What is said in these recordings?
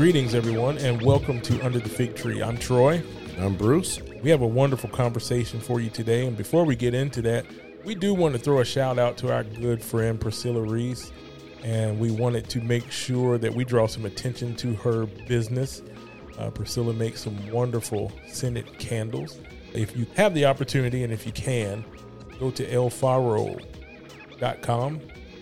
Greetings, everyone, and welcome to Under the Fig Tree. I'm Troy. I'm Bruce. We have a wonderful conversation for you today. And before we get into that, we do want to throw a shout out to our good friend Priscilla Reese. And we wanted to make sure that we draw some attention to her business. Uh, Priscilla makes some wonderful scented candles. If you have the opportunity and if you can, go to elfaro.com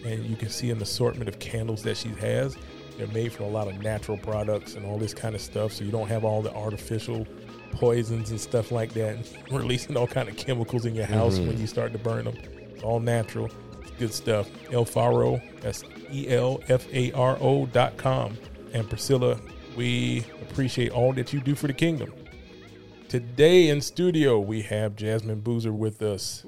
and you can see an assortment of candles that she has. They're made from a lot of natural products and all this kind of stuff, so you don't have all the artificial poisons and stuff like that, and releasing all kind of chemicals in your house Mm-hmm. when you start to burn them. It's all natural. It's good stuff. El Faro, that's E L F A R O dot com. And Priscilla, we appreciate all that you do for the kingdom. Today in studio, we have Jazmyne Boozer with us.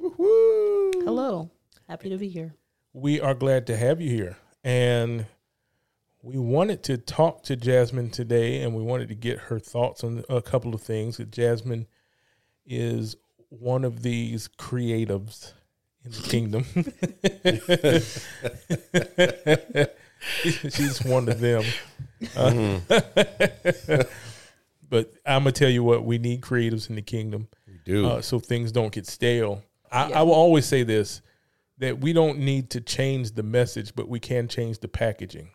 Hello. Happy to be here. We are glad to have you here. And we wanted to talk to Jazmyne today and we wanted to get her thoughts on a couple of things. Jazmyne is one of these creatives in the kingdom. She's one of them. Uh, but I'm going to tell you what, we need creatives in the kingdom We do. uh, so things don't get stale. I, I will always say this that we don't need to change the message, but we can change the packaging.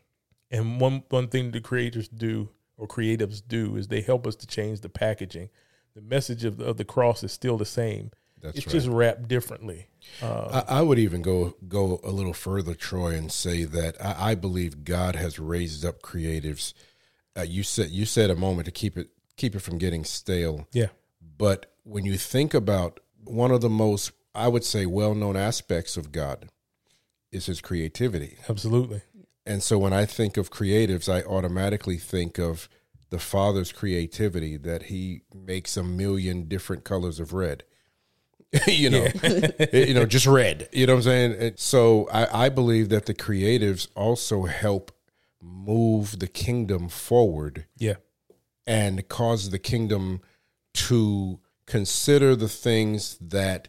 And one one thing the creators do or creatives do is they help us to change the packaging. The message of the, of the cross is still the same. That's it's right. just wrapped differently. Uh, I, I would even go go a little further, Troy, and say that I, I believe God has raised up creatives. Uh, you said you said a moment to keep it keep it from getting stale. yeah, But when you think about one of the most, I would say, well known aspects of God is His creativity. absolutely. And so when I think of creatives, I automatically think of the Father's creativity that He makes a million different colors of red. you know, you know, just red. You know what I'm saying? And so I, I believe that the creatives also help move the kingdom forward Yeah, and cause the kingdom to consider the things that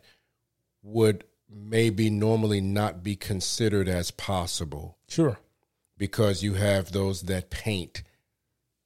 would maybe normally not be considered as possible sure. Because you have those that paint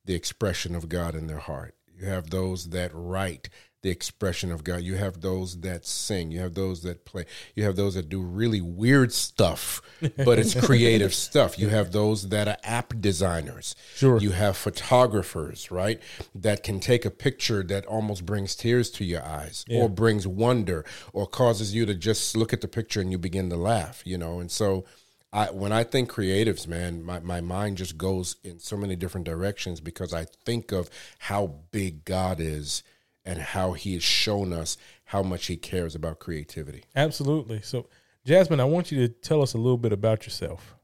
the expression of God in their heart. You have those that write the expression of God. You have those that sing. You have those that play. You have those that do really weird stuff, but it's creative stuff. You have those that are app designers. Sure. You have photographers, right, that can take a picture that almost brings tears to your eyes or brings wonder or causes you to just look at the picture and you begin to laugh, you know. And so I when I think creatives, man, my, my mind just goes in so many different directions because I think of how big God is and how he has shown us how much he cares about creativity. Absolutely. So, Jazmyne, I want you to tell us a little bit about yourself.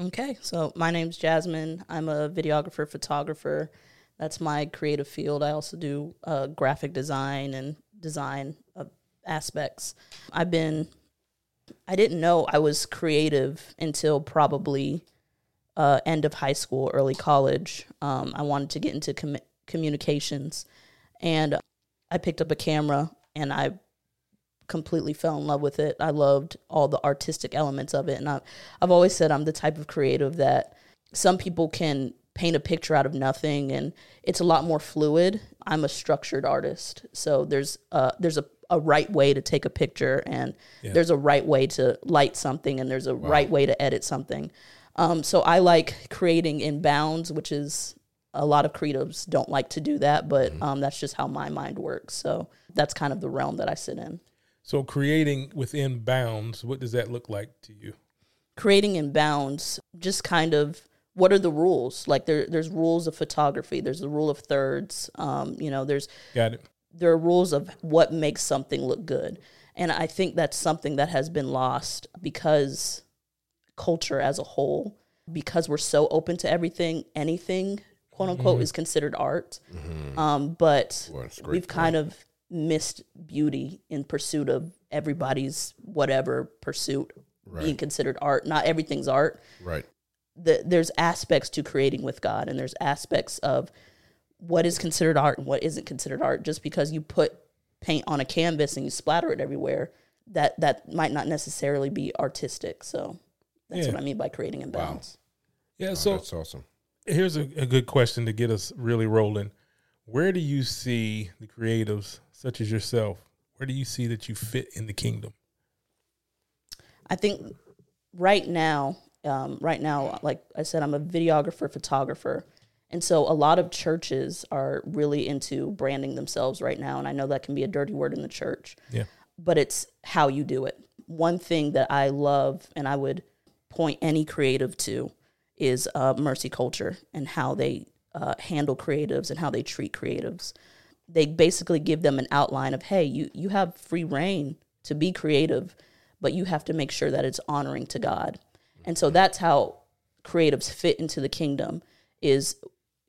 Okay. So my name's Jazmyne. I'm a videographer, photographer. That's my creative field. I also do uh, graphic design and design of aspects. I've been, I didn't know I was creative until probably uh, end of high school, early college. Um, I wanted to get into com- communications, and I picked up a camera and I completely fell in love with it. I loved all the artistic elements of it, and I, I've always said I'm the type of creative that some people can paint a picture out of nothing, and it's a lot more fluid. I'm a structured artist, so there's uh there's a a right way to take a picture, and there's a right way to light something, and there's a right way to edit something. Um, so I like creating in bounds, which is a lot of creatives don't like to do that, but um, that's just how my mind works. So that's kind of the realm that I sit in. So, creating within bounds, what does that look like to you? creating in bounds just kind of what are the rules like there there's rules of photography there's the rule of thirds um, you know there's Got it. There are rules of what makes something look good. And i think that's something that has been lost because culture as a whole because we're so open to everything anything quote unquote is considered art. Um, but Well, that's a great we've kind of missed beauty in pursuit of everybody's whatever pursuit being considered art. Not everything's art. Right. the, there's aspects to creating with God, and there's aspects of what is considered art and what isn't considered art. Just because you put paint on a canvas and you splatter it everywhere, that that might not necessarily be artistic. So that's Yeah. what I mean by creating in bounds. Yeah. So, That's awesome. Here's a, a good question to get us really rolling. Where do you see the creatives, such as yourself, where do you see that you fit in the kingdom? I think right now, um, right now, like I said, I'm a videographer, photographer. And so a lot of churches are really into branding themselves right now. And I know that can be a dirty word in the church. Yeah. But it's how you do it. One thing that I love and I would point any creative to is uh, mercy culture and how they uh, handle creatives and how they treat creatives. They basically give them an outline of, hey, you, you have free reign to be creative, but you have to make sure that it's honoring to God. And so that's how creatives fit into the kingdom is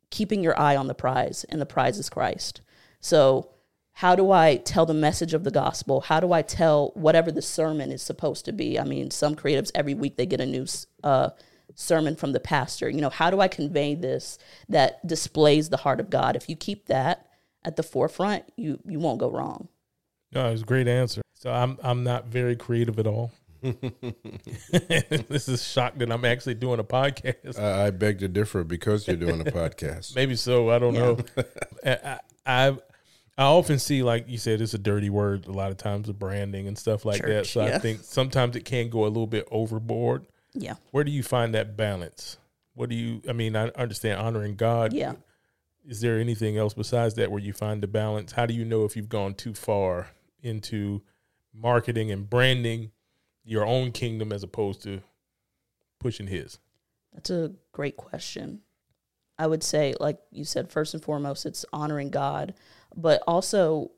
keeping your eye on the prize, and the prize is Christ. So, how do I tell the message of the gospel? How do I tell whatever the sermon is supposed to be? I mean, some creatives every week they get a new uh, sermon from the pastor. You know, how do I convey this that displays the heart of God? If you keep that at the forefront, you you won't go wrong. No, it was a great answer. So I'm I'm not very creative at all. this is shocked that I'm actually doing a podcast. Uh, I beg to differ because you're doing a podcast. Maybe so. I don't yeah. know. I, I I often see, like you said, it's a dirty word a lot of times, the branding and stuff like Church, that. So yeah. I think sometimes it can go a little bit overboard. Yeah. Where do you find that balance? What do you? I mean, I understand honoring God. Yeah. Is there anything else besides that where you find the balance? How do you know if you've gone too far into marketing and branding your own kingdom as opposed to pushing his? That's a great question. I would say, like you said, first and foremost, it's honoring God, but also,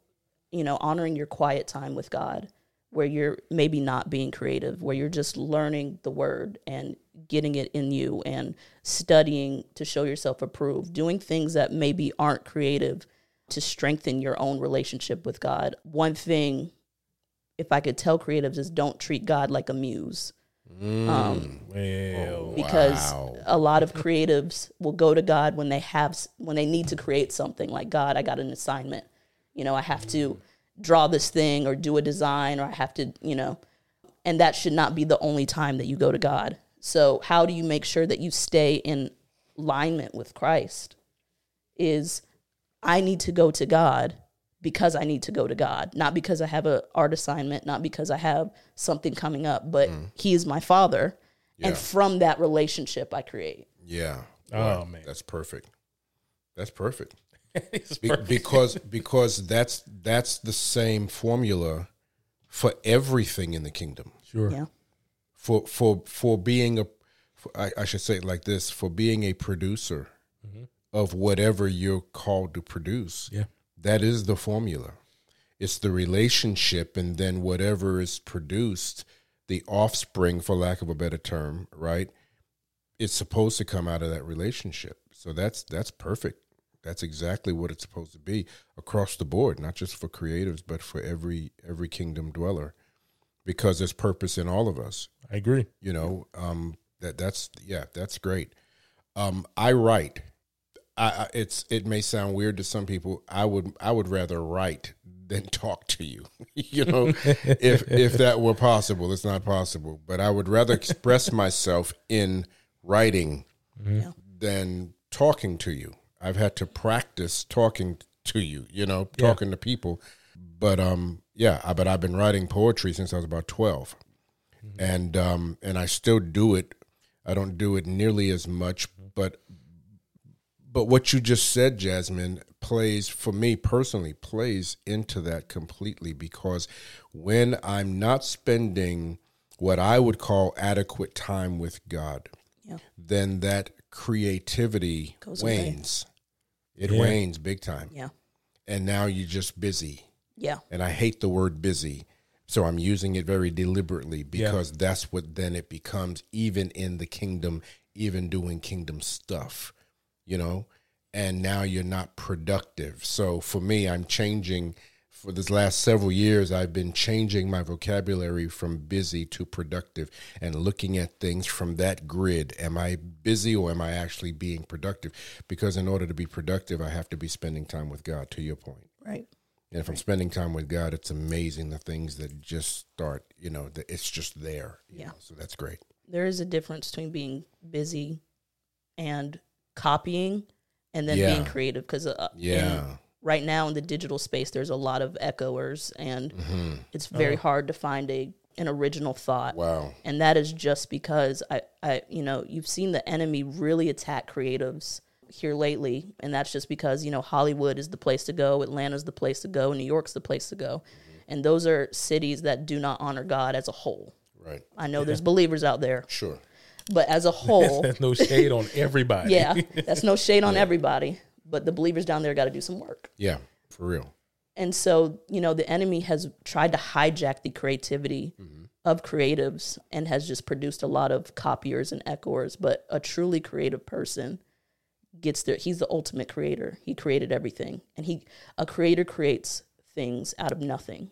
you know, honoring your quiet time with God, where you're maybe not being creative, where you're just learning the word and getting it in you and studying to show yourself approved, doing things that maybe aren't creative to strengthen your own relationship with God. One thing if I could tell creatives is don't treat God like a muse. Mm, um, well, because wow. a lot of creatives will go to God when they have when they need to create something like God, I got an assignment. You know, I have to draw this thing or do a design or I have to, you know, and that should not be the only time that you go to God. So, how do you make sure that you stay in alignment with Christ? Is I need to go to God because I need to go to God, not because I have a art assignment, not because I have something coming up, but mm. He is my Father, yeah. and from that relationship I create. Yeah. Oh man, that's perfect. That's perfect. Be- because because that's that's the same formula for everything in the kingdom. Sure. Yeah. For for for being a, for, I, I, should say it like this: for being a producer mm-hmm. of whatever you're called to produce. Yeah that is the formula. It's the relationship, and then whatever is produced, the offspring, for lack of a better term, right? It's supposed to come out of that relationship. So that's that's perfect. That's exactly what it's supposed to be across the board, not just for creatives, but for every every kingdom dweller, because there's purpose in all of us. I agree. You know, um, that that's yeah, that's great. Um, I write I, it's it may sound weird to some people. I would I would rather write than talk to you. you know, if if that were possible, it's not possible. But I would rather express myself in writing mm-hmm. than talking to you. I've had to practice talking to you. You know, talking yeah. to people. But um, yeah. But I've been writing poetry since I was about 12 mm-hmm. and um, and I still do it. I don't do it nearly as much, but but what you just said, Jazmyne, plays for me personally plays into that completely because when I'm not spending what I would call adequate time with God, yeah. then that creativity Goes wanes. Away. It yeah. wanes big time. Yeah. And now you're just busy. Yeah. And I hate the word busy. So I'm using it very deliberately because yeah. that's what then it becomes even in the kingdom, even doing kingdom stuff you know, and now you're not productive. So for me, I'm changing for this last several years, I've been changing my vocabulary from busy to productive and looking at things from that grid. Am I busy or am I actually being productive? Because in order to be productive, I have to be spending time with God, to your point. Right. And if I'm spending time with God, it's amazing the things that just start, you know, that it's just there. yeah. Know, so that's great. There is a difference between being busy and copying and then Yeah. being creative because uh, Yeah. right now in the digital space there's a lot of echoers and Mm-hmm. it's very hard to find a an original thought Wow. and that is just because I, I you know you've seen the enemy really attack creatives here lately and that's just because you know hollywood is the place to go atlanta's the place to go new york's the place to go and those are cities that do not honor god as a whole Right. i know there's believers out there Sure. But as a whole There's no shade on everybody. yeah that's no shade on everybody but the believers down there got to do some work Yeah. For real. and so, you know, the enemy has tried to hijack the creativity mm-hmm. of creatives and has just produced a lot of copiers and echoers. But a truly creative person gets there. He's the ultimate creator. He created everything. And he a creator creates things out of nothing.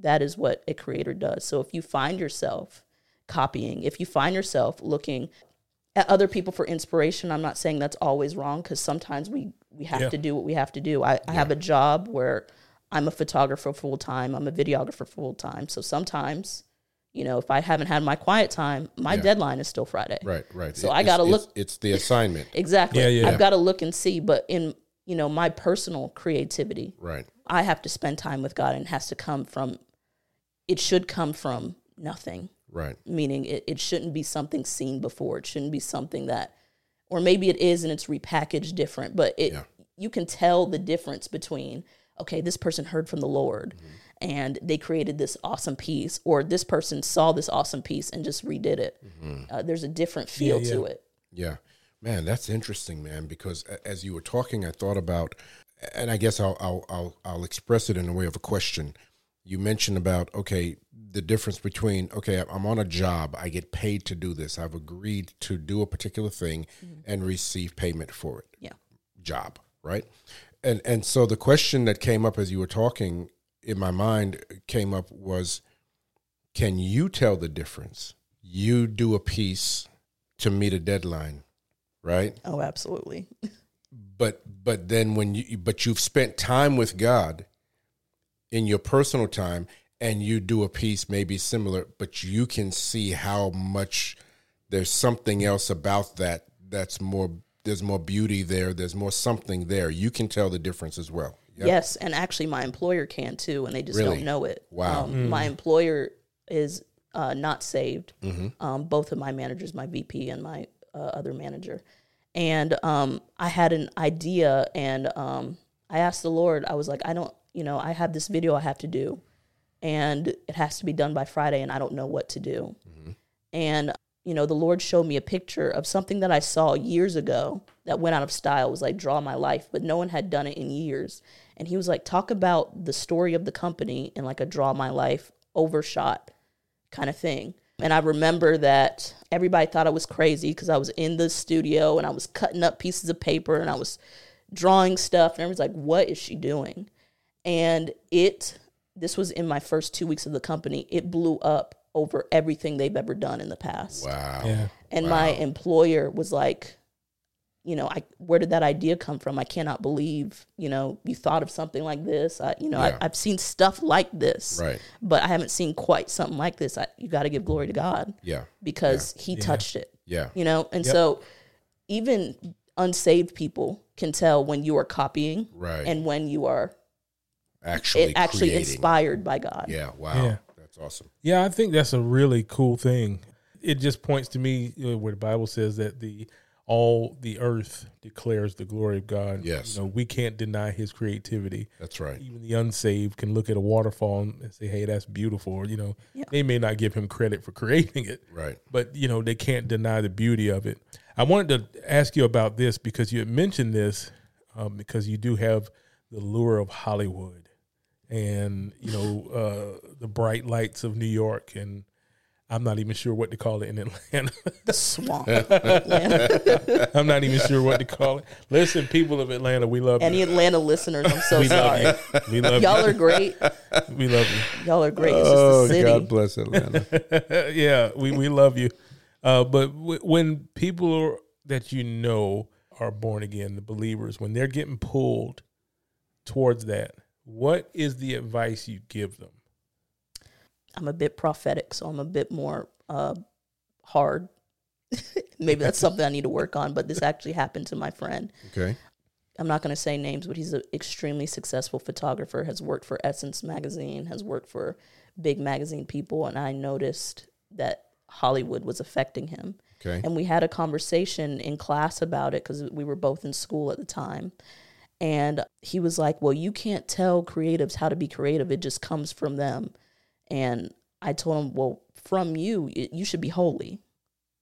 That is what a creator does. So if you find yourself copying, if you find yourself looking at other people for inspiration, I'm not saying that's always wrong because sometimes we we have Yeah. to do what we have to do. I, I have a job where I'm a photographer full time, I'm a videographer full time. So sometimes, you know, if I haven't had my quiet time, my Yeah. deadline is still Friday. Right. Right. So It- I gotta look- It's the assignment. Exactly. Yeah, yeah. I've got to look and see. But in you know my personal creativity, Right. I have to spend time with God, and it has to come from. It should come from nothing. Right. Meaning, it, it shouldn't be something seen before. It shouldn't be something that, or maybe it is and it's repackaged different. But it Yeah. you can tell the difference between okay, this person heard from the Lord. Mm-hmm. And they created this awesome piece, or this person saw this awesome piece and just redid it. Mm-hmm. Uh, there's a different feel Yeah, to it. Yeah, man, that's interesting, man. Because as you were talking, I thought about, and I guess I'll I'll I'll, I'll express it in a way of a question. You mentioned about okay, the difference between okay, I'm on a job, I get paid to do this, I've agreed to do a particular thing mm-hmm. and receive payment for it. Yeah. Job, right? And and so the question that came up as you were talking in my mind came up was, can you tell the difference? You do a piece to meet a deadline, right? Oh, absolutely. But but then when you but you've spent time with God in your personal time and you do a piece maybe similar, but you can see how much there's something else about that that's more there's more beauty there, there's more something there. You can tell the difference as well. Yep. Yes, and actually, my employer can too, and they just Really? don't know it. Wow. Um, My employer is uh, not saved. Mm-hmm. Um, both of my managers, my VP and my uh, other manager, and um, I had an idea, and um, I asked the Lord. I was like, I don't, you know, I have this video I have to do, and it has to be done by Friday, and I don't know what to do. Mm-hmm. And you know, the Lord showed me a picture of something that I saw years ago that went out of style. It was like draw my life, but no one had done it in years. And he was like, talk about the story of the company in like a draw my life overshot kind of thing. And I remember that everybody thought I was crazy because I was in the studio and I was cutting up pieces of paper and I was drawing stuff. And everyone's like, what is she doing? And it, this was in my first two weeks of the company, it blew up over everything they've ever done in the past. Wow. Yeah. And my employer was like, you know, I where did that idea come from? I cannot believe, you know, you thought of something like this. I, you know, Yeah. I, I've seen stuff like this, Right. but I haven't seen quite something like this. I, you got to give glory to God Yeah. because He touched it, Yeah. you know. And Yep. so, even unsaved people can tell when you are copying Right. and when you are actually it actually creating. inspired by God. Yeah. Wow. Yeah. That's awesome. Yeah, I think that's a really cool thing. It just points to me you know, where the Bible says that the all the earth declares the glory of God. Yes. You know, we can't deny his creativity. That's right. Even the unsaved can look at a waterfall and say, Hey, that's beautiful. Or, you know, Yeah. they may not give him credit for creating it, Right. but you know, they can't deny the beauty of it. I wanted to ask you about this because you had mentioned this, um, because you do have the lure of Hollywood and you know uh, the bright lights of New York, and I'm not even sure what to call it in Atlanta. The swamp. yeah. I'm not even sure what to call it. Listen, people of Atlanta, we love Any you. Atlanta listeners, I'm so We sorry. love you. We love Y'all are great. We love you. Y'all are great. It's Oh, just the city. God bless Atlanta. yeah, we, we love you. Uh, but w- when people are, that you know are born again, the believers, when they're getting pulled towards that, what is the advice you give them? I'm a bit prophetic, so I'm a bit more uh, hard. maybe that's something I need to work on. But this actually happened to my friend. Okay. I'm not going to say names, but he's an extremely successful photographer. Has worked for Essence magazine, has worked for big magazine people, and I noticed that Hollywood was affecting him. Okay. And we had a conversation in class about it because we were both in school at the time. And he was like, Well, you can't tell creatives how to be creative. It just comes from them. And I told him, Well, from you, it, you should be holy.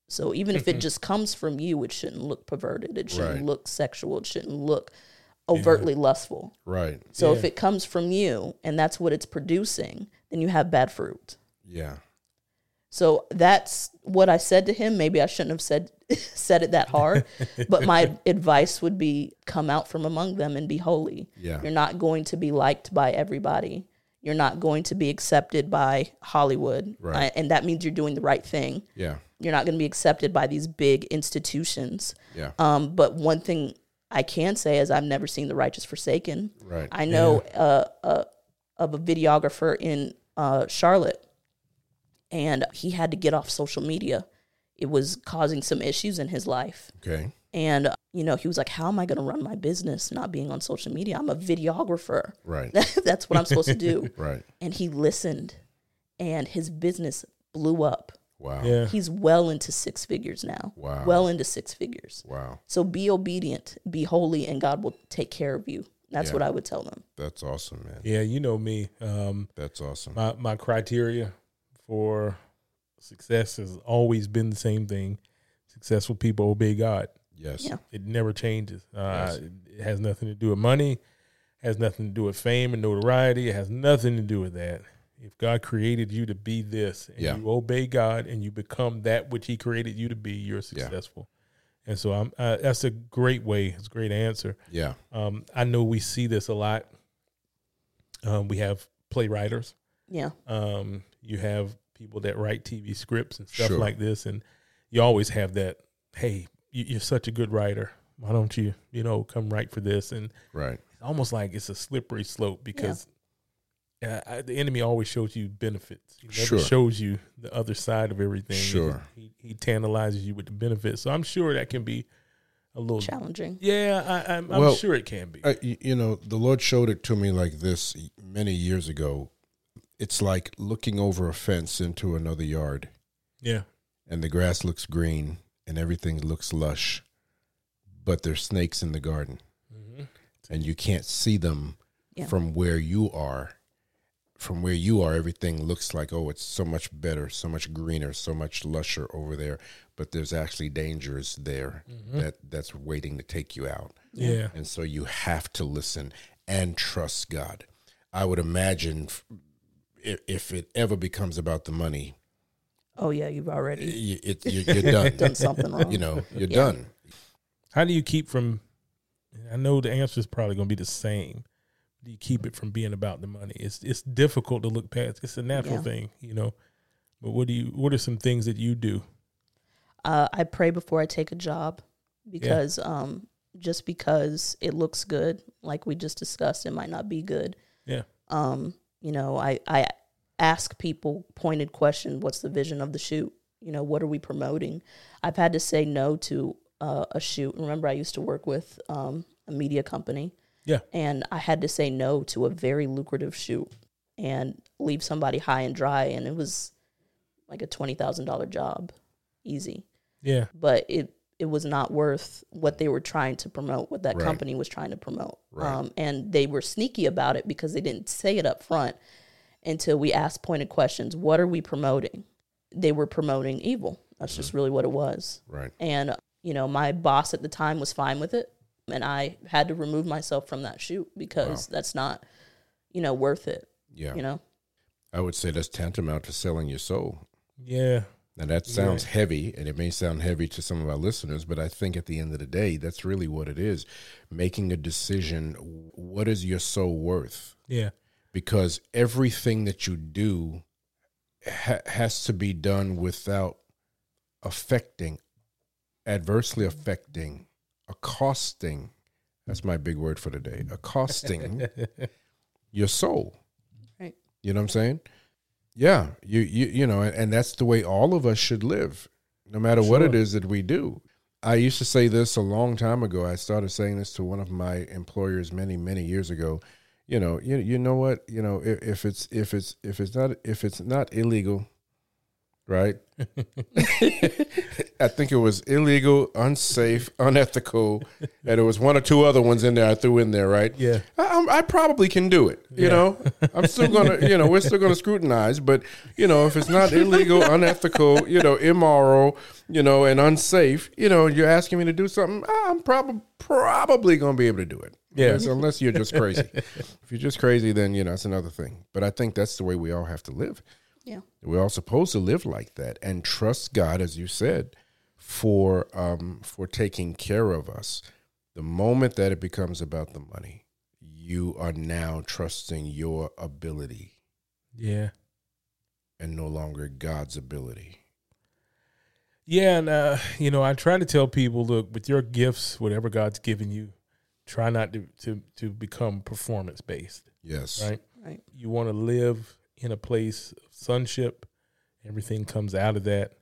So even if it mm-hmm. just comes from you, it shouldn't look perverted. It shouldn't Right. look sexual. It shouldn't look overtly lustful. Right. So Yeah. if it comes from you and that's what it's producing, then you have bad fruit. Yeah. So that's what I said to him. Maybe I shouldn't have said said it that hard, but my advice would be come out from among them and be holy. Yeah. You're not going to be liked by everybody. You're not going to be accepted by Hollywood. Right. Uh, and that means you're doing the right thing. Yeah. You're not going to be accepted by these big institutions. Yeah. Um, but one thing I can say is I've never seen the righteous forsaken. Right. I know uh, uh, of a videographer in uh, Charlotte, and he had to get off social media. It was causing some issues in his life. Okay. And, uh, you know, he was like, How am I going to run my business not being on social media? I'm a videographer. Right. That's what I'm supposed to do. Right. And he listened, and his business blew up. Wow. Yeah. He's well into six figures now. Wow. Well into six figures. Wow. So be obedient, be holy, and God will take care of you. That's Yeah. what I would tell them. That's awesome, man. Yeah, you know me. Um, That's awesome. my my criteria for success has always been the same thing. Successful people obey God. Yes. Yeah. It never changes. Uh, Yes. It has nothing to do with money. Has nothing to do with fame and notoriety. It has nothing to do with that. If God created you to be this, and Yeah. you obey God and you become that which He created you to be, you're successful. And so I'm. Uh, that's a great way. It's a great answer. Yeah. Um, I know we see this a lot. Um, we have playwriters. Yeah. Um, you have people that write TV scripts and stuff Sure. like this, and you always have that. Hey, you, you're such a good writer. Why don't you, you know, come write for this? And Right. it's almost like it's a slippery slope because uh, I, the enemy always shows you benefits. He never Sure. shows you the other side of everything. Sure. He, he tantalizes you with the benefits. So I'm sure that can be a little. Challenging. Yeah, I, I'm, I'm Well, sure it can be. Uh, y- you know, the Lord showed it to me like this many years ago. It's like looking over a fence into another yard, yeah, and the grass looks green and everything looks lush, but there's snakes in the garden, mm-hmm. and you can't see them Yeah. from where you are. From where you are, everything looks like oh, it's so much better, so much greener, so much lusher over there. But there's actually dangers there mm-hmm. that that's waiting to take you out. yeah, And so you have to listen and trust God. I would imagine f- if, if it ever becomes about the money, Oh yeah, you've already y- it, you- you're done. done something wrong. You know, you're Yeah. done. How do you keep from? I know the answer is probably going to be the same. Do you keep it from being about the money? It's it's difficult to look past. It's a natural Yeah. thing, you know. But what do you? What are some things that you do? Uh, I pray before I take a job because um, just because it looks good, like we just discussed, it might not be good. Yeah. Um, you know, I I ask people pointed question: What's the vision of the shoot? You know, what are we promoting? I've had to say no to uh, a shoot. Remember, I used to work with um, a media company. Yeah. and I had to say no to a very lucrative shoot and leave somebody high and dry, and it was like a twenty thousand dollar job, easy Yeah, but it it was not worth what they were trying to promote, what that Right. company was trying to promote. Right. Um, and they were sneaky about it because they didn't say it up front until we asked pointed questions. What are we promoting? They were promoting evil. That's just Mm-hmm. really what it was. Right. And you know, my boss at the time was fine with it, and I had to remove myself from that shoot because that's not, you know, worth it. Yeah. You know. I would say that's tantamount to selling your soul. yeah, Now that sounds heavy, and it may sound heavy to some of our listeners, but I think at the end of the day, that's really what it is: making a decision. What is your soul worth? yeah, because everything that you do ha- has to be done without affecting, adversely affecting, accosting. That's my big word for today. Accosting your soul. Right. You know what I'm saying? Yeah, you you you know, and, and that's the way all of us should live. no matter sure. what it is that we do. I used to say this a long time ago. I started saying this to one of my employers many, many years ago. You know, you you know what? You know, if, if it's if it's if it's not if it's not illegal, right? I think it was illegal, unsafe, unethical, and it was one or two other ones in there I threw in there, right? Yeah, I, I probably can do it. You yeah. know, I'm still gonna, you know, we're still gonna scrutinize, but you know, if it's not illegal, unethical, you know, immoral, you know, and unsafe, you know, you're asking me to do something, I'm probably probably gonna be able to do it. Yeah, unless you're just crazy. if you're just crazy, then you know it's another thing. But I think that's the way we all have to live. Yeah. We're all supposed to live like that and trust God, as you said, for um, for taking care of us. The moment that it becomes about the money, you are now trusting your ability. Yeah. And no longer God's ability. Yeah, and uh, you know, I try to tell people, look, with your gifts, whatever God's given you, try not to to, to become performance based. Yes. Right? Right. You want to live in a place of sonship. Everything comes out of that.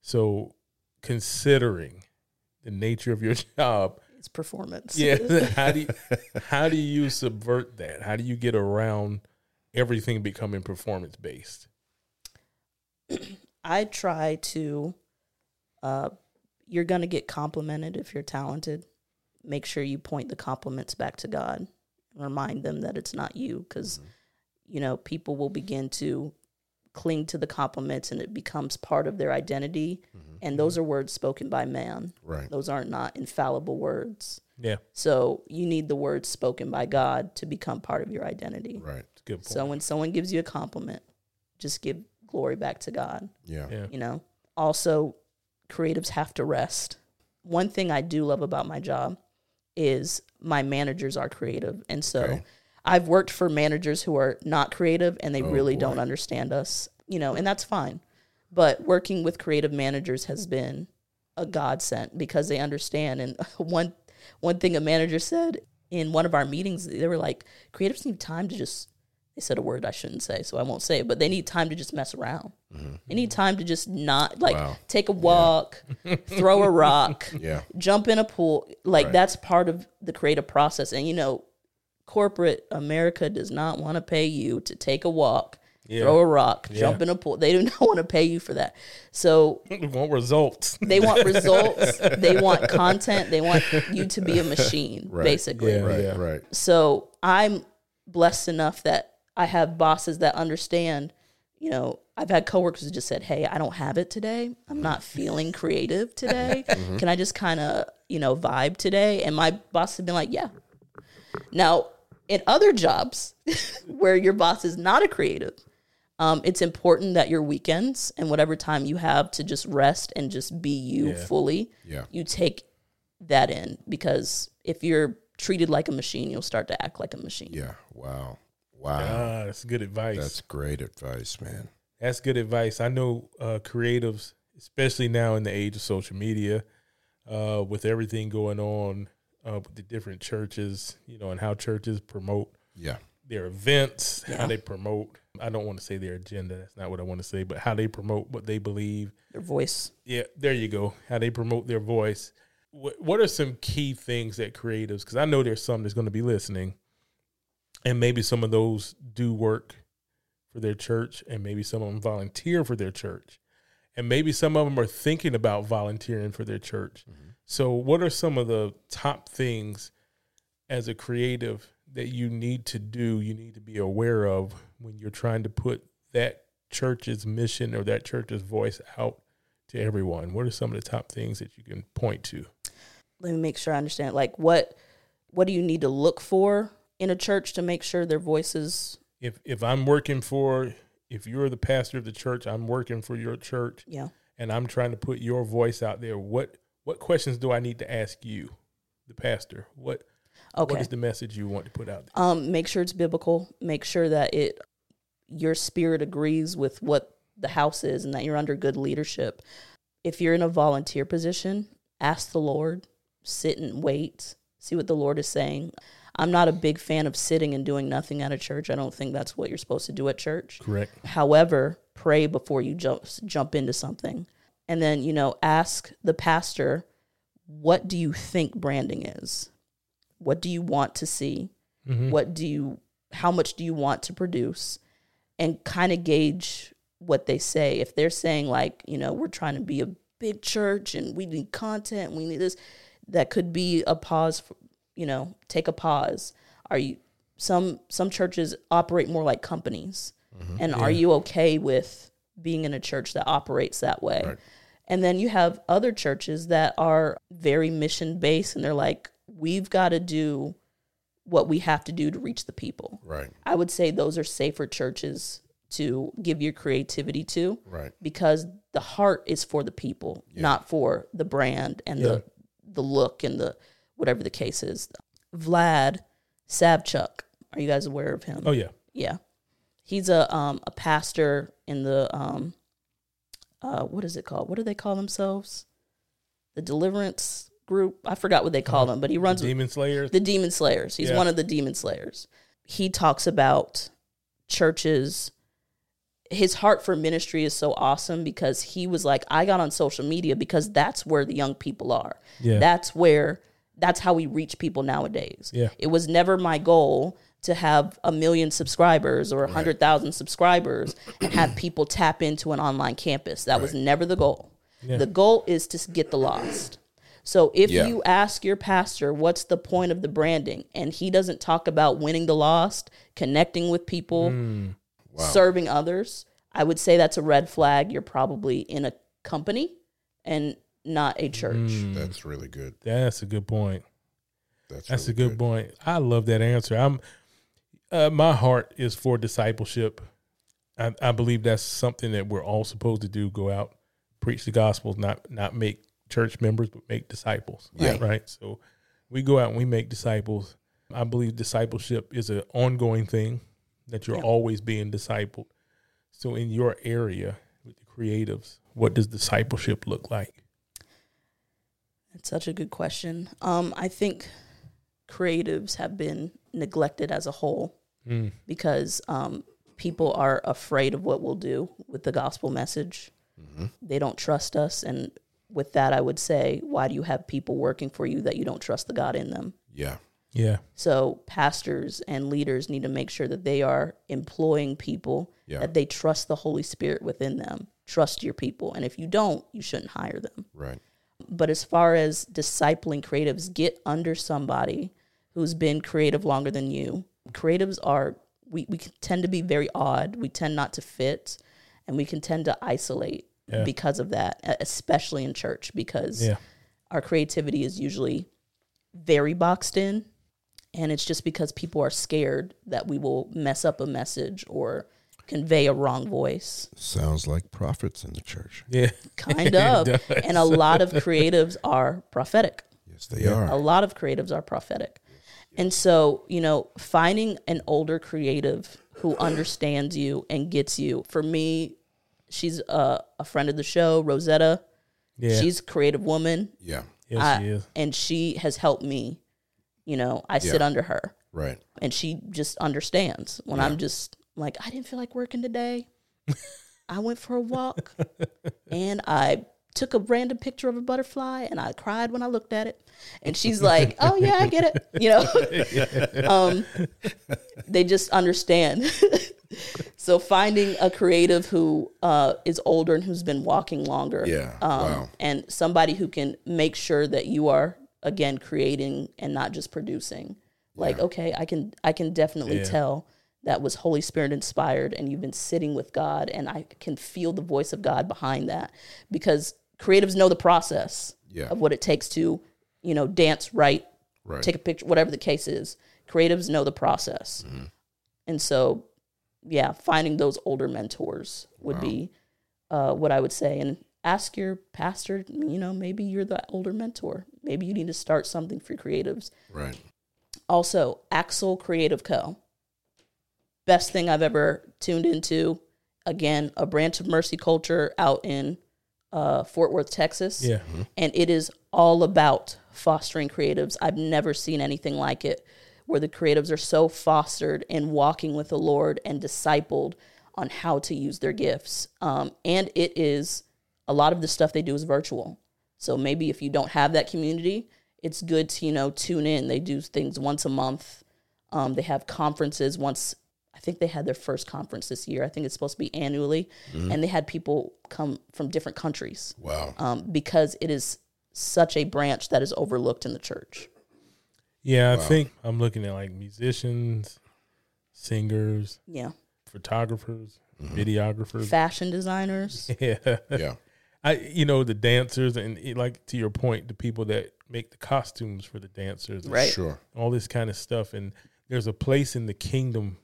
So, considering the nature of your job, it's performance. Yeah. how do you, how do you subvert that? How do you get around everything becoming performance based? I try to. Uh, you're going to get complimented if you're talented. Make sure you point the compliments back to God. Remind them that it's not you because. Mm-hmm you know, people will begin to cling to the compliments and it becomes part of their identity. Mm-hmm. And those are words spoken by man. Right. Those aren't not infallible words. Yeah. So you need the words spoken by God to become part of your identity. Right. Good point. So when someone gives you a compliment, just give glory back to God. Yeah. yeah. You know, also creatives have to rest. One thing I do love about my job is my managers are creative. And so okay I've worked for managers who are not creative and they oh, really boy. don't understand us, you know, and that's fine. But working with creative managers has been a godsend because they understand. And one one thing a manager said in one of our meetings, they were like, creatives need time to just they said a word I shouldn't say, so I won't say it, but they need time to just mess around. Mm-hmm. They need time to just not like wow. take a walk, yeah. throw a rock, yeah. jump in a pool. Like right. that's part of the creative process. And you know, corporate America does not want to pay you to take a walk, yeah. throw a rock, yeah. jump in a pool. They do not want to pay you for that. So they want results. They want results. they want content. They want you to be a machine, right. basically. Yeah, right, right. So I'm blessed enough that I have bosses that understand. You know, I've had coworkers who just said, "Hey, I don't have it today. I'm not feeling creative today. mm-hmm. Can I just kind of, you know, vibe today?" And my boss has been like, "Yeah." Now, in other jobs where your boss is not a creative, um, it's important that your weekends and whatever time you have to just rest and just be you yeah. fully, yeah. you take that in because if you're treated like a machine, you'll start to act like a machine. Yeah. Wow. Wow. Ah, that's good advice. That's great advice, man. That's good advice. I know uh, creatives, especially now in the age of social media, uh, with everything going on uh, with the different churches, you know, and how churches promote yeah their events, yeah. how they promote. I don't want to say their agenda. That's not what I want to say, but how they promote what they believe. Their voice. Yeah, there you go. How they promote their voice. What What are some key things that creatives? Because I know there's some that's going to be listening, and maybe some of those do work for their church, and maybe some of them volunteer for their church, and maybe some of them are thinking about volunteering for their church. Mm-hmm so, what are some of the top things as a creative that you need to do, you need to be aware of when you're trying to put that church's mission or that church's voice out to everyone? What are some of the top things that you can point to? Let me make sure I understand. Like what what do you need to look for in a church to make sure their voices if if I'm working for if you're the pastor of the church, I'm working for your church. Yeah. And I'm trying to put your voice out there. What what questions do I need to ask you, the pastor? What okay. what is the message you want to put out there? Um, make sure it's biblical. Make sure that it your spirit agrees with what the house is and that you're under good leadership. If you're in a volunteer position, ask the Lord, sit and wait, see what the Lord is saying. I'm not a big fan of sitting and doing nothing at a church. I don't think that's what you're supposed to do at church. Correct. However, pray before you jump jump into something and then you know ask the pastor what do you think branding is what do you want to see mm-hmm. what do you how much do you want to produce and kind of gauge what they say if they're saying like you know we're trying to be a big church and we need content we need this that could be a pause for, you know take a pause. Are you some some churches operate more like companies. Mm-hmm. And are you okay with being in a church that operates that way? Right. and then you have other churches that are very mission based and they're like we've got to do what we have to do to reach the people. Right. i would say those are safer churches to give your creativity to Right. because the heart is for the people, not for the brand and the the look and the whatever the case is. Vlad Savchuk, are you guys aware of him? Oh yeah. Yeah, he's a um a pastor in the um uh what is it called? What do they call themselves? The Deliverance Group. I forgot what they call them, but he runs Demon Slayers. the demon slayers. He's Yeah. one of the demon slayers. He talks about churches. His heart for ministry is so awesome because he was like, I got on social media because that's where the young people are. Yeah. That's where that's how we reach people nowadays. Yeah. It was never my goal to have a million subscribers or a hundred thousand subscribers and have people tap into an online campus. That was never the goal. The goal is to get the lost. So if Yeah. you ask your pastor what's the point of the branding and he doesn't talk about winning the lost, connecting with people, hmm. serving others, I would say that's a red flag. You're probably in a company and not a church. That's really good. That's a good point. That's That's really a good, point. I love that answer. I'm uh, my heart is for discipleship. I, I believe that's something that we're all supposed to do. Go out, preach the gospel, not not make church members, but make disciples. Yeah. Right. So we go out and we make disciples. I believe discipleship is an ongoing thing that you're Yeah. always being discipled. So in your area with the creatives, what does discipleship look like? That's such a good question. Um, I think creatives have been neglected as a whole Mm. because um, people are afraid of what we'll do with the gospel message. They don't trust us. And with that, I would say, why do you have people working for you that you don't trust the God in them? Yeah. Yeah. So pastors and leaders need to make sure that they are employing people Yeah. that they trust the Holy Spirit within them. Trust your people. And if you don't, you shouldn't hire them. Right. But as far as discipling creatives, get under somebody who's been creative longer than you. Creatives are we, we tend to be very odd. We tend not to fit and we can tend to isolate Yeah. because of that, especially in church, because Yeah. our creativity is usually very boxed in. And it's just because people are scared that we will mess up a message or convey a wrong voice. Sounds like prophets in the church. Yeah. Kind of. and a lot of creatives are prophetic. Yes, they are. A lot of creatives are prophetic. And so, you know, finding an older creative who understands you and gets you. For me, she's a, a friend of the show, Rosetta. Yeah. She's a creative woman. Yeah. yes, I- she is. and she has helped me. You know, I sit under her Right. and she just understands when I'm just like, I didn't feel like working today. I went for a walk and I took a random picture of a butterfly and I cried when I looked at it. And she's like, Oh yeah, I get it. You know? um, they just understand. so finding a creative who uh, is older and who's been walking longer. Yeah. Um, Wow. And somebody who can make sure that you are again creating and not just producing. Like, okay, I can I can definitely Yeah. tell that was Holy Spirit inspired and you've been sitting with God and I can feel the voice of God behind that because creatives know the process Yeah. of what it takes to, you know, dance right, Right. take a picture, whatever the case is. Creatives know the process. Mm-hmm. And so, yeah, finding those older mentors would be uh, what I would say. And ask your pastor, you know, maybe you're the older mentor. Maybe you need to start something for creatives. right. Also, Axel Creative Co. Best thing I've ever tuned into. Again, a branch of Mercy Culture out in uh, Fort Worth, Texas. Yeah. And it is all about fostering creatives. I've never seen anything like it where the creatives are so fostered and walking with the Lord and discipled on how to use their gifts. Um, and it is a lot of the stuff they do is virtual. So maybe if you don't have that community, it's good to you know tune in. They do things once a month. Um, they have conferences once. I think they had their first conference this year. I think it's supposed to be annually, and they had people come from different countries Wow. um, because it is such a branch that is overlooked in the church. Yeah, I think I'm looking at like musicians, singers, Yeah, photographers, Mm-hmm. videographers. fashion designers. yeah. yeah. I you know the dancers and it- like to your point, the people that make the costumes for the dancers, Right. Sure. All this kind of stuff, and there's a place in the kingdom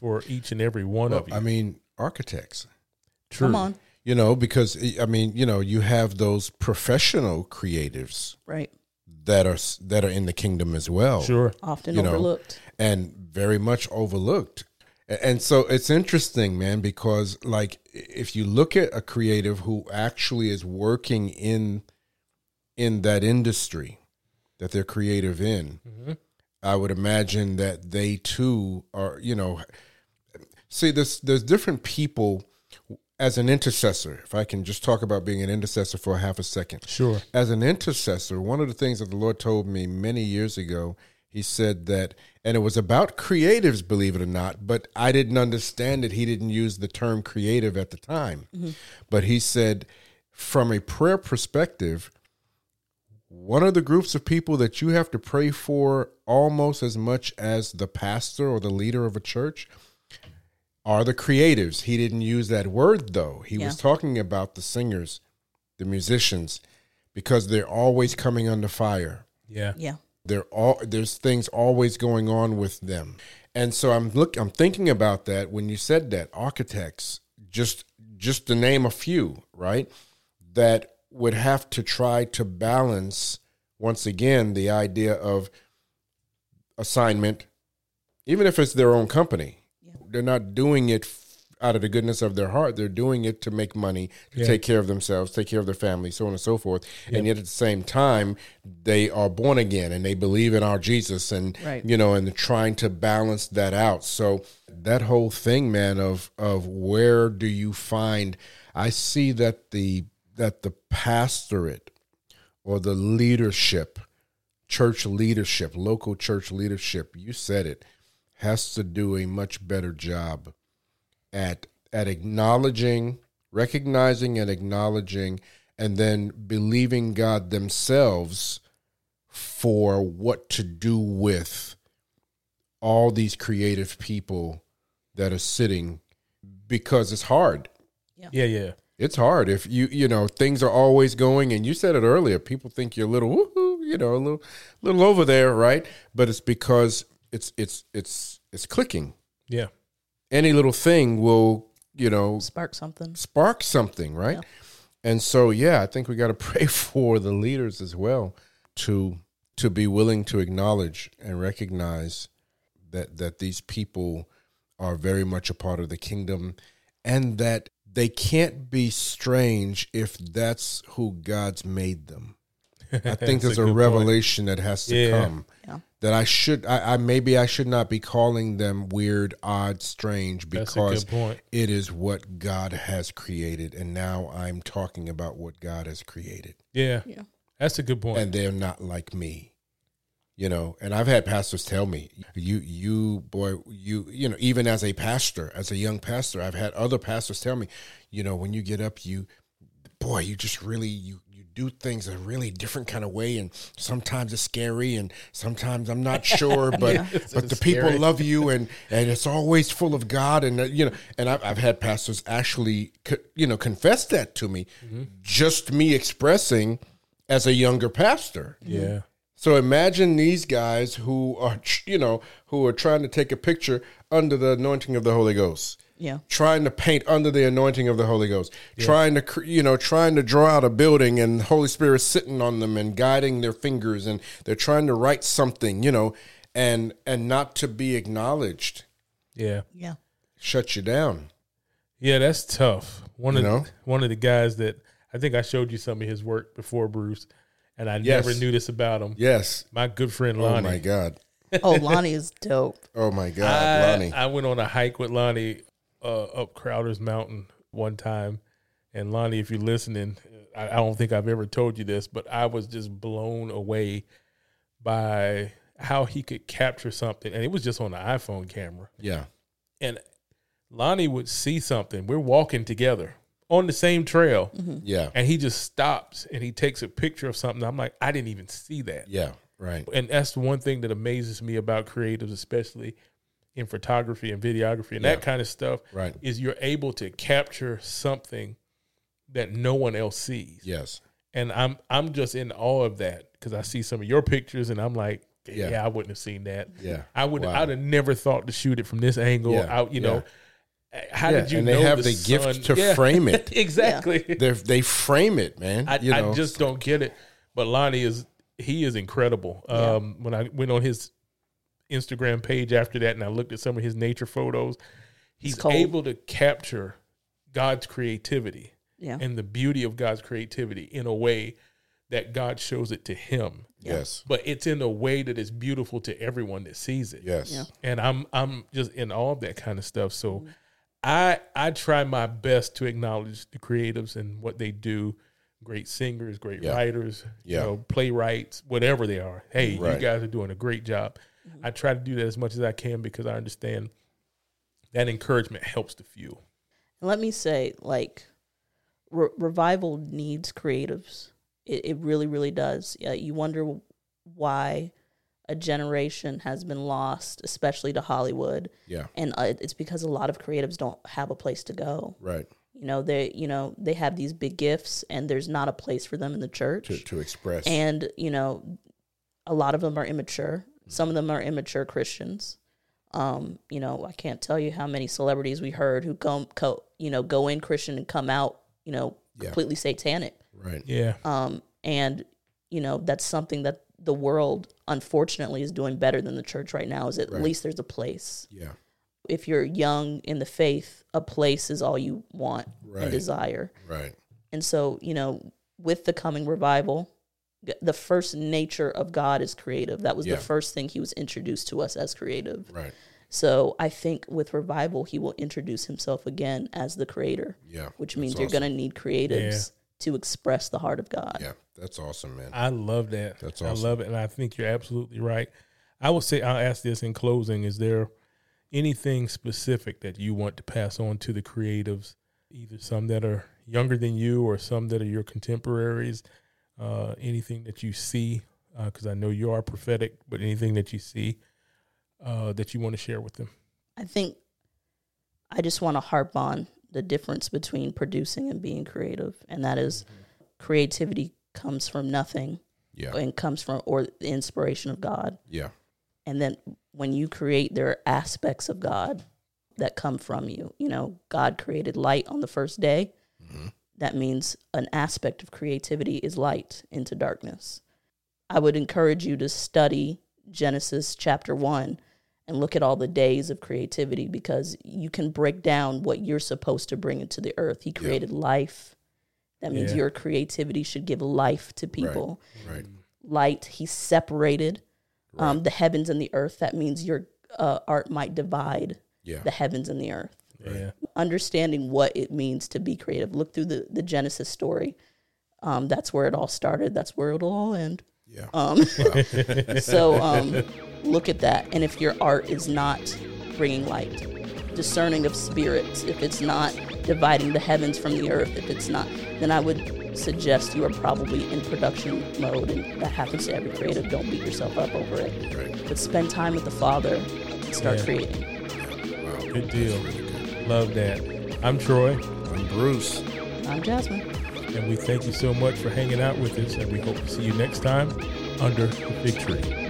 for each and every one Well, of you. I mean, architects. True. Come on, You know, because I mean, you know, you have those professional creatives right? that are that are in the kingdom as well. Sure. Often You know, overlooked. and very much overlooked. And so it's interesting, man, because like if you look at a creative who actually is working in in that industry that they're creative in, mm-hmm. I would imagine that they too are, you know, see there's there's different people as an intercessor. If I can just talk about being an intercessor for a half a second Sure. as an intercessor, one of the things that the Lord told me many years ago, He said that, and it was about creatives, believe it or not, but I didn't understand it. He didn't use the term creative at the time. Mm-hmm. But He said, from a prayer perspective, one of the groups of people that you have to pray for almost as much as the pastor or the leader of a church are the creatives. He didn't use that word though. He was talking about the singers, the musicians, because they're always coming under fire. Yeah. Yeah. They're all there's things always going on with them. And so I'm look I'm thinking about that when you said that architects just just to name a few, right? That would have to try to balance once again the idea of assignment even if it's their own company. They're not doing it f- out of the goodness of their heart. They're doing it to make money, to Yeah. take care of themselves, take care of their family, so on and so forth. And yet at the same time, they are born again and they believe in our Jesus and Right. you know, and trying to balance that out. So that whole thing, man, of of where do you find I see that the that the pastorate or the leadership, church leadership, local church leadership, you said it, has to do a much better job at at acknowledging, recognizing and acknowledging and then believing God themselves for what to do with all these creative people that are sitting because it's hard Yeah. Yeah. it's hard if you you know things are always going and you said it earlier people think you're a little woohoo you know a little little over there right but it's because it's it's it's it's clicking Yeah. any little thing will you know Spark something. spark something right Yeah. and so yeah i think we got to pray for the leaders as well to to be willing to acknowledge and recognize that that these people are very much a part of the kingdom and that they can't be strange if that's who god's made them i think there's a a, good point. revelation that has to Yeah. come Yeah. that i should I, I maybe i should not be calling them weird odd strange because it is what God has created, and now I'm talking about what God has created, Yeah. Yeah. That's a good point. and they're not like me, you know. And I've had pastors tell me, "You, you, boy, you, you know, even as a pastor, as a young pastor, I've had other pastors tell me, you know, when you get up, you, boy, you just really you." Do things a really different kind of way, and sometimes it's scary, and sometimes I'm not sure, but but the people love you, and and it's always full of God, and uh, you know, and I've, I've had pastors actually, co- you know, confess that to me, just me expressing as a younger pastor. yeah. So imagine these guys who are, you know, who are trying to take a picture under the anointing of the Holy Ghost, Yeah. trying to paint under the anointing of the Holy Ghost, trying to, you know, trying to draw out a building and the Holy Spirit sitting on them and guiding their fingers and they're trying to write something, you know, and and not to be acknowledged, Yeah. Yeah. shut you down. Yeah, that's tough. One of You know? one of the guys that I think I showed you some of his work before, Bruce, and I Yes. never knew this about him. Yes. My good friend Lonnie. Oh Lonnie. my God. Oh, Lonnie is dope. Oh my God, I, Lonnie. I went on a hike with Lonnie uh, up Crowder's Mountain one time, And Lonnie, if you're listening, I, I don't think I've ever told you this, but I was just blown away by how he could capture something, and it was just on the iPhone camera. Yeah. And Lonnie would see something. We're walking together on the same trail, Yeah. and he just stops and he takes a picture of something. I'm like, I didn't even see that. Yeah. Right. And that's the one thing that amazes me about creatives, especially in photography and videography and that kind of stuff, Right. is you're able to capture something that no one else sees. Yes. And I'm I'm just in awe of that because I see some of your pictures and I'm like, yeah, Yeah. I wouldn't have seen that. Yeah. I would Wow. I'd have never thought to shoot it from this angle Yeah. out, you know. How Yeah, did you and know they have the, the gift to Yeah. frame it. exactly. They they frame it, man. I, you know. I just don't get it. But Lonnie is he is incredible. Yeah. Um, when I went on his Instagram page after that and I looked at some of his nature photos, he's able to capture God's creativity Yeah. and the beauty of God's creativity in a way that God shows it to him. yes. But it's in a way that is beautiful to everyone that sees it. Yes. Yeah. And I'm I'm just in all of that kind of stuff. So mm-hmm. I I try my best to acknowledge the creatives and what they do. Great singers, great Yeah. writers, Yeah. you know, playwrights, whatever they are. Hey, Right. you guys are doing a great job. I try to do that as much as I can because I understand that encouragement helps the fuel. Let me say, like, re- revival needs creatives. It, it really, really does. Yeah, you wonder why a generation has been lost, especially to Hollywood, Yeah. and uh, it's because a lot of creatives don't have a place to go. Right. You know, they, you know, they have these big gifts, and there's not a place for them in the church. To to express. and you know a lot of them are immature some of them are immature christians um you know i can't tell you how many celebrities we heard who come co, you know go in christian and come out you know Yeah. completely satanic right. Yeah. um and you know that's something that the world unfortunately is doing better than the church right now is at Right. least there's a place Yeah. if you're young in the faith a place is all you want Right. and desire Right. and so, you know, with the coming revival, g- the first nature of God is creative. That was Yeah. the first thing he was introduced to us as creative. Right. So I think with revival, he will introduce himself again as the creator, Yeah. which That's means you're awesome. going to need creatives to express the heart of God. Yeah. That's awesome, man. I love that. That's awesome. I love it, and I think you're absolutely right. I will say, I'll ask this in closing: Is there anything specific that you want to pass on to the creatives, either some that are younger than you or some that are your contemporaries? Uh, anything that you see, because I know you are prophetic, but anything that you see uh, that you want to share with them? I think I just want to harp on the difference between producing and being creative, and that is creativity comes from nothing Yeah. and comes from or the inspiration of God. Yeah. and then when you create there are aspects of god that come from you you know god created light on the first day that means an aspect of creativity is light into darkness. I would encourage you to study genesis chapter 1 and look at all the days of creativity because you can break down what you're supposed to bring into the earth. He created life. That means Yeah. your creativity should give life to people. Right. light he separated um, the heavens and the earth. That means your uh, art might divide Yeah. the heavens and the earth Yeah, understanding what it means to be creative. Look through the, the genesis story. Um, that's where it all started. That's where it'll all end. Yeah. um, so um, look at that. And if your art is not bringing light discerning of spirits if it's not dividing the heavens from the earth if it's not then i would suggest you are probably in production mode and that happens to every creative. Don't beat yourself up over it. Right. but spend time with the father and start Yeah. creating. Wow. good deal. Love that. I'm Troy. I'm Bruce. i'm Jazmyne And we thank you so much for hanging out with us, and we hope to see you next time under the fig tree.